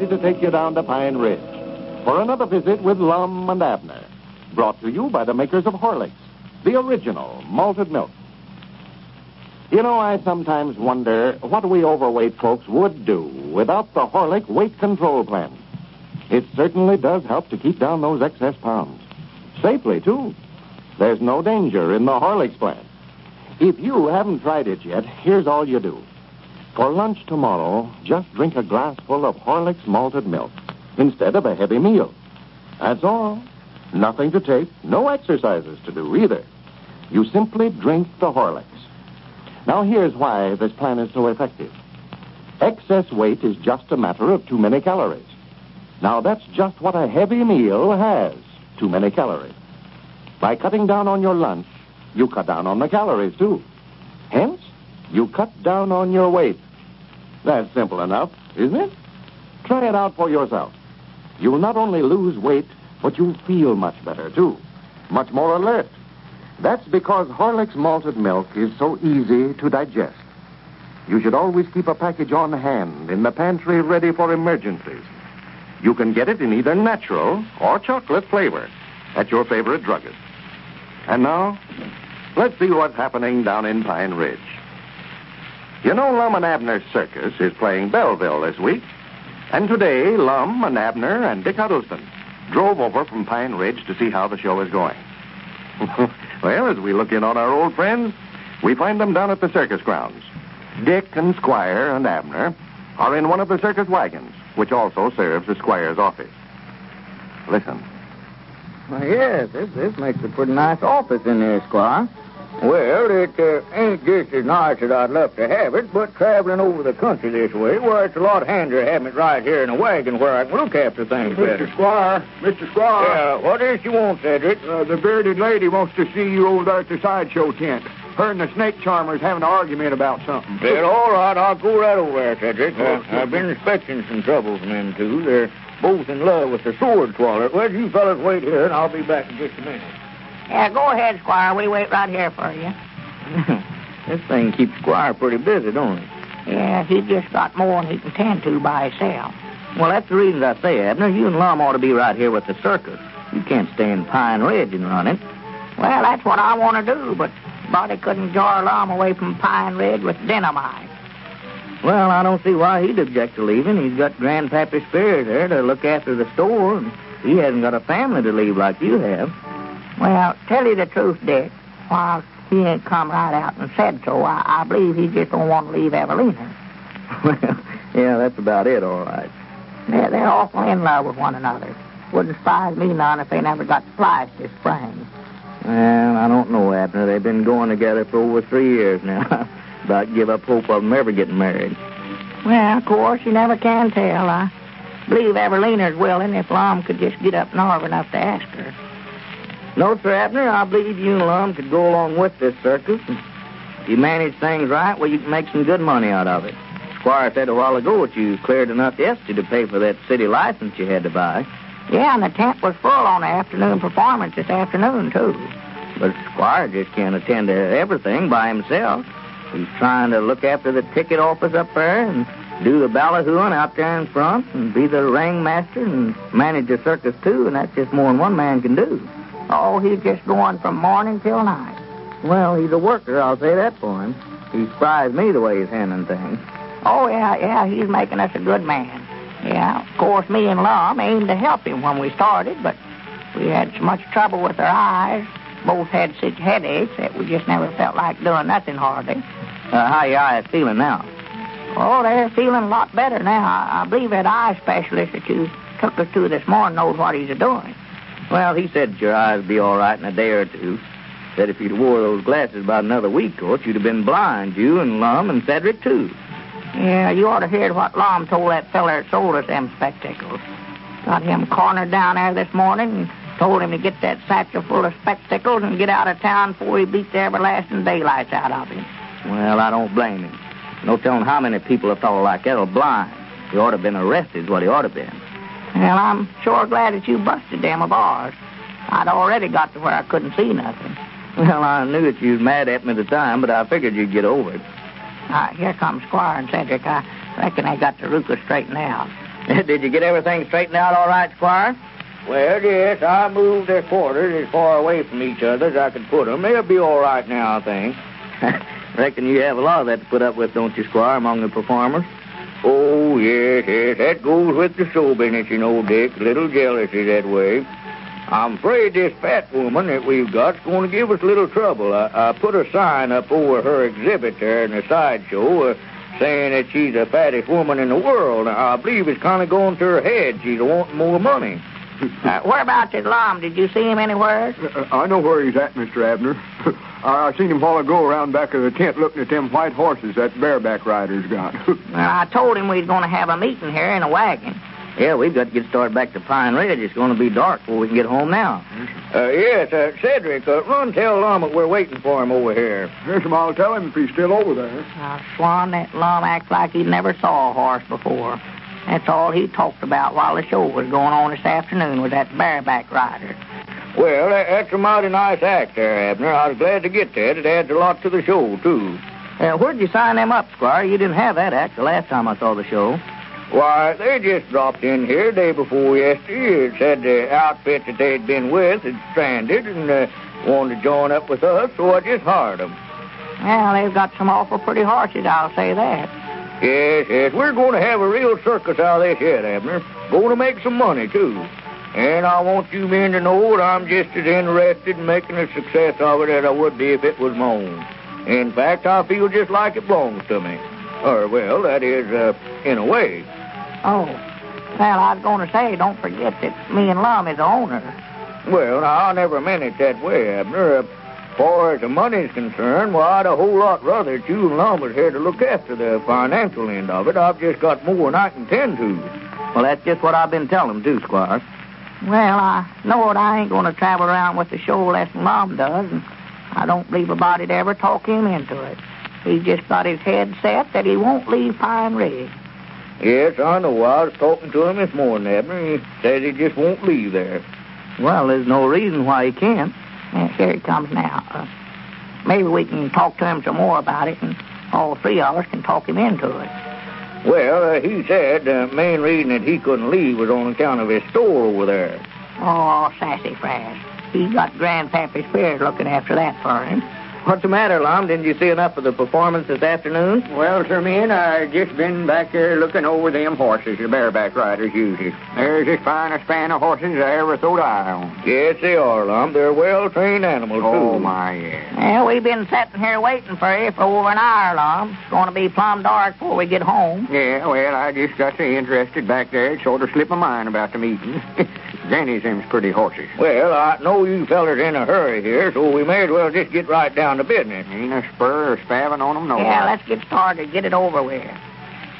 ready to take you down to Pine Ridge for another visit with Lum and Abner, brought to you by the makers of Horlicks, the original malted milk. You know, I sometimes wonder what we overweight folks would do without the Horlick weight control plan. It certainly does help to keep down those excess pounds. Safely, too. There's no danger in the Horlicks plan. If you haven't tried it yet, here's all you do. For lunch tomorrow, just drink a glassful of Horlicks malted milk instead of a heavy meal. That's all. Nothing to take, no exercises to do either. You simply drink the Horlicks. Now, here's why this plan is so effective. Excess weight is just a matter of too many calories. Now, that's just what a heavy meal has too many calories. By cutting down on your lunch, you cut down on the calories, too. You cut down on your weight. That's simple enough, isn't it? Try it out for yourself. You'll not only lose weight, but you'll feel much better, too. Much more alert. That's because Horlicks malted milk is so easy to digest. You should always keep a package on hand in the pantry ready for emergencies. You can get it in either natural or chocolate flavor at your favorite druggist. And now, let's see what's happening down in Pine Ridge. You know, Lum and Abner's Circus is playing Belleville this week. And today, Lum and Abner and Dick Huddleston drove over from Pine Ridge to see how the show is going. well, as we look in on our old friends, we find them down at the circus grounds. Dick and Squire and Abner are in one of the circus wagons, which also serves as Squire's office. Listen. Well, yes, this, this makes a pretty nice office in there, Squire. Well, it uh, ain't just as nice as I'd love to have it, but traveling over the country this way, well, it's a lot handier having it right here in a wagon where I can look after things better. Mr. Squire, Mr. Squire. Yeah, what is you want, Cedric? Uh, the bearded lady wants to see you over there at the sideshow tent. Her and the snake charmer's having an argument about something. Well, all right, I'll go right over there, Cedric. Uh, I've been expecting some trouble from them two. They're both in love with the sword swaller. Well, you fellas wait here, and I'll be back in just a minute. Yeah, go ahead, Squire. We wait right here for you. this thing keeps Squire pretty busy, don't it? Yeah, he just got more than he can tend to by himself. Well, that's the reason I say, Abner. You and Lum ought to be right here with the circus. You can't stay in Pine Ridge and run it. Well, that's what I want to do, but Body couldn't jar Lum away from Pine Ridge with dynamite. Well, I don't see why he'd object to leaving. He's got Grandpappy Spears there to look after the store, and he hasn't got a family to leave like you have. Well, tell you the truth, Dick, while he ain't come right out and said so, I, I believe he just don't want to leave Evelina. well, yeah, that's about it, all right. Yeah, they're awful in love with one another. Wouldn't surprise me none if they never got spliced this spring. Well, I don't know, Abner. They've been going together for over three years now. About give up hope of them ever getting married. Well, of course, you never can tell. I believe Evelina's willing if Lum could just get up north enough to ask her. No, sir, Abner. I believe you and Lum could go along with this circus. If you manage things right, well, you can make some good money out of it. Squire said a while ago that you cleared enough yesterday to pay for that city license you had to buy. Yeah, and the tent was full on the afternoon performance this afternoon, too. But Squire just can't attend to everything by himself. He's trying to look after the ticket office up there and do the ballyhooing out there in front and be the ringmaster and manage the circus, too, and that's just more than one man can do. Oh, he's just going from morning till night. Well, he's a worker, I'll say that for him. He surprised me the way he's handling things. Oh, yeah, yeah, he's making us a good man. Yeah, of course, me and Lum aimed to help him when we started, but we had so much trouble with our eyes. Both had such headaches that we just never felt like doing nothing hardly. Uh, how your eyes feeling now? Oh, they're feeling a lot better now. I, I believe that eye specialist that you took us to this morning knows what he's doing. Well, he said your eyes would be all right in a day or two. Said if you'd wore those glasses about another week, or course, you'd have been blind, you and Lum and Cedric, too. Yeah, you ought to hear what Lum told that feller that sold us them spectacles. Got him cornered down there this morning and told him to get that satchel full of spectacles and get out of town before he beat the everlasting daylights out of him. Well, I don't blame him. No telling how many people a fellow like that'll blind. He ought to have been arrested, is what he ought to have been. Well, I'm sure glad that you busted them of ours. I'd already got to where I couldn't see nothing. Well, I knew that you was mad at me at the time, but I figured you'd get over it. Uh, here comes Squire and Cedric. I reckon they got the Ruka straightened out. Did you get everything straightened out all right, Squire? Well, yes, I moved their quarters as far away from each other as I could put 'em. They'll be all right now, I think. Reckon you have a lot of that to put up with, don't you, Squire, among the performers? Oh, yes, yes, that goes with the show business, you know, Dick. A little jealousy that way. I'm afraid this fat woman that we've got's going to give us a little trouble. I, I put a sign up over her exhibit there in the sideshow uh, saying that she's the fattest woman in the world. I believe it's kind of going to her head. She's wanting more money. Uh, whereabouts is Lum? Did you see him anywhere? Uh, I know where he's at, Mr. Abner. I, I seen him while ago around back of the tent looking at them white horses that bareback rider's got. well, I told him we was going to have a meeting here in a wagon. Yeah, we've got to get started back to Pine Ridge. It's going to be dark before we can get home now. Uh, yes, uh, Cedric, uh, run tell Lum that we're waiting for him over here. Yes, I'll tell him if he's still over there. Now, Swan, that Lum acts like he never saw a horse before. That's all he talked about while the show was going on this afternoon was that bareback rider. Well, that, that's a mighty nice act there, Abner. I was glad to get that. It adds a lot to the show, too. Uh, where'd you sign them up, Squire? You didn't have that act the last time I saw the show. Why, they just dropped in here day before yesterday. It said the outfit that they'd been with had stranded and uh, wanted to join up with us, so I just hired them. Well, they've got some awful pretty horses, I'll say that. Yes, yes, we're going to have a real circus out of this yet, Abner. Going to make some money, too. And I want you men to know that I'm just as interested in making a success of it as I would be if it was my own. In fact, I feel just like it belongs to me. Or, well, that is, uh, in a way. Oh. Well, I was going to say, don't forget that me and Lum is the owner. Well, now, I never meant it that way, Abner. Uh, far as the money's concerned, well, I'd a whole lot rather that you and Lum was here to look after the financial end of it. I've just got more than I can tend to. Well, that's just what I've been telling him, too, Squire. Well, I know that I ain't going to travel around with the show less than Lum does, and I don't believe a body'd ever talk him into it. He's just got his head set that he won't leave Pine Ridge. Yes, I know. I was talking to him this morning, Abner. He says he just won't leave there. Well, there's no reason why he can't. Yeah, here he comes now. Uh, maybe we can talk to him some more about it, and all three of us can talk him into it. Well, uh, he said the main reason that he couldn't leave was on account of his store over there. Oh, sassy sassafras. He's got Grandpappy Spears looking after that for him. What's the matter, Lum? Didn't you see enough of the performance this afternoon? Well, sir, me and I just been back there looking over them horses the bareback riders uses. There's as fine a span of horses I ever thought eye on. Yes, they are, Lum. They're well-trained animals, Oh, too. my, yeah. Well, we've been sitting here waiting for you for over an hour, Lum. It's going to be plumb dark before we get home. Yeah, well, I just got so interested back there, it sort of slipped my mind about the meeting. Granny seems pretty horses. Well, I know you fellers in a hurry here, so we may as well just get right down to business. Ain't a spur or spavin on them, no. Yeah, let's get started. Get it over with.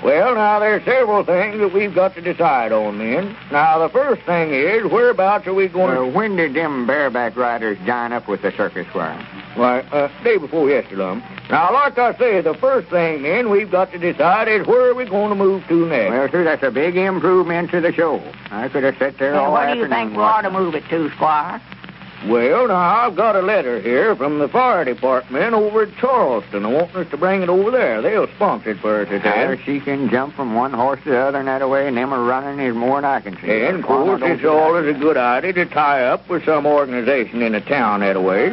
Well, now, there's several things that we've got to decide on, then. Now, the first thing is, whereabouts are we going Uh, to... when did them bareback riders join up with the circus squire? Why, uh, day before yesterday, Lum. Now, like I say, the first thing, then, we've got to decide is where are we going to move to next. Well, sir, that's a big improvement to the show. I could have sat there Yeah, all where do you afternoon think we ought to move it to, Squire? Well, now, I've got a letter here from the fire department over at Charleston. They want us to bring it over there. They'll sponsor it for us, they Now, said. she can jump from one horse to the other and that way, and them are running is more than I can see. And, of course, it's always a good idea to tie up with some organization in the town that way.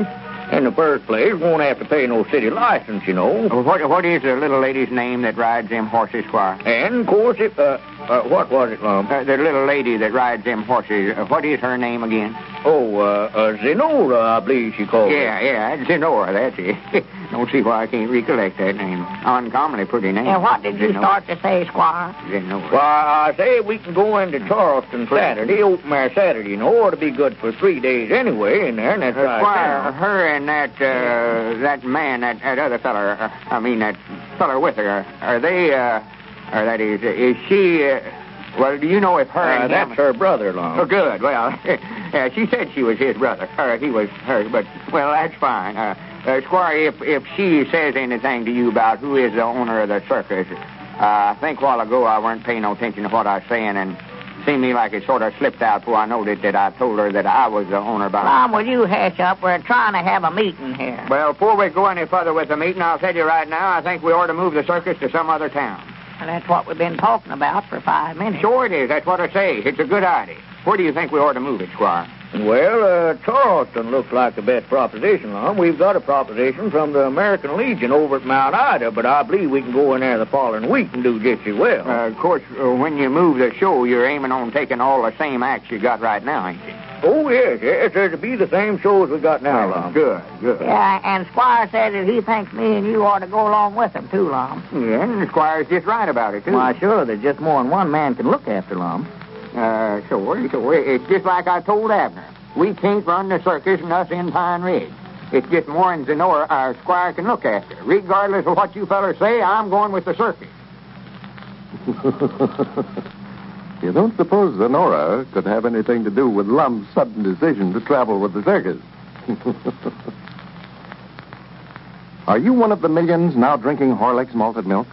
In the first place, won't have to pay no city license, you know. What, what is the little lady's name that rides them horses, Squire? And, of course, it, uh, uh, what was it, Lum? Uh, the little lady that rides them horses. Uh, what is her name again? Oh, uh, uh, Zenora, I believe she called it. Yeah, yeah, Zenora, that's it. Don't see why I can't recollect that name. Uncommonly pretty name. And what did you start to say, Squire? Zenora. Why, I say we can go into Charleston Saturday, open there Saturday, you know, ought to be good for three days anyway in there, and that's Uh, right. Squire, there. her and that uh, that man, that, that other feller, uh, I mean that feller with her, are they, uh, or that is, is she, uh, well, do you know if her Uh, and that's him... her brother-in-law. Oh, good. Well, yeah, she said she was his brother. Or he was her, but, well, that's fine. Uh, uh, Squire, if, if she says anything to you about who is the owner of the circus, uh, I think a while ago I weren't paying no attention to what I was saying, and seemed me like it sort of slipped out before I noted that I told her that I was the owner behind. Lum, will you hash up? We're trying to have a meeting here. Well, before we go any further with the meeting, I'll tell you right now, I think we ought to move the circus to some other town. And that's what we've been talking about for five minutes. Sure it is. That's what I say. It's a good idea. Where do you think we ought to move it, Squire? Well, uh, Charleston looks like the best proposition, Lum. We've got a proposition from the American Legion over at Mount Ida, but I believe we can go in there the following week and do just as well. Uh, of course, uh, when you move the show, you're aiming on taking all the same acts you got right now, ain't you? Oh, yes, yes. It'll be the same show as we got now, Lum. Good, good. Yeah, and Squire said that he thinks me and you ought to go along with him, too, Lum. Yeah, and Squire's just right about it, too. Why, sure, there's just more than one man can look after, Lum. Uh, sure, sure. It's just like I told Abner. We can't run the circus and us in Pine Ridge. It's just more than Zenora our squire can look after. Regardless of what you fellas say, I'm going with the circus. you don't suppose Zenora could have anything to do with Lum's sudden decision to travel with the circus? Are you one of the millions now drinking Horlicks malted milk?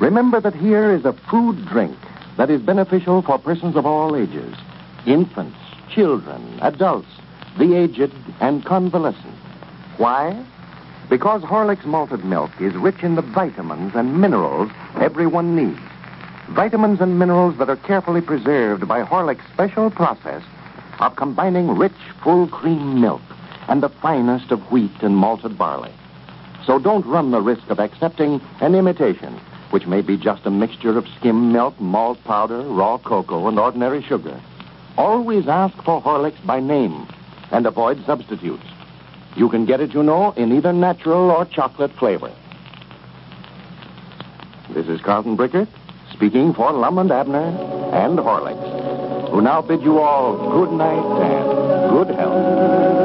Remember that here is a food drink that is beneficial for persons of all ages infants, children, adults, the aged, and convalescent. Why? Because Horlicks malted milk is rich in the vitamins and minerals everyone needs. Vitamins and minerals that are carefully preserved by Horlick's special process of combining rich, full cream milk and the finest of wheat and malted barley. So don't run the risk of accepting an imitation, which may be just a mixture of skim milk, malt powder, raw cocoa, and ordinary sugar. Always ask for Horlicks by name and avoid substitutes. You can get it, you know, in either natural or chocolate flavor. This is Carlton Brickert speaking for Lum and Abner and Horlicks, who now bid you all good night and good health.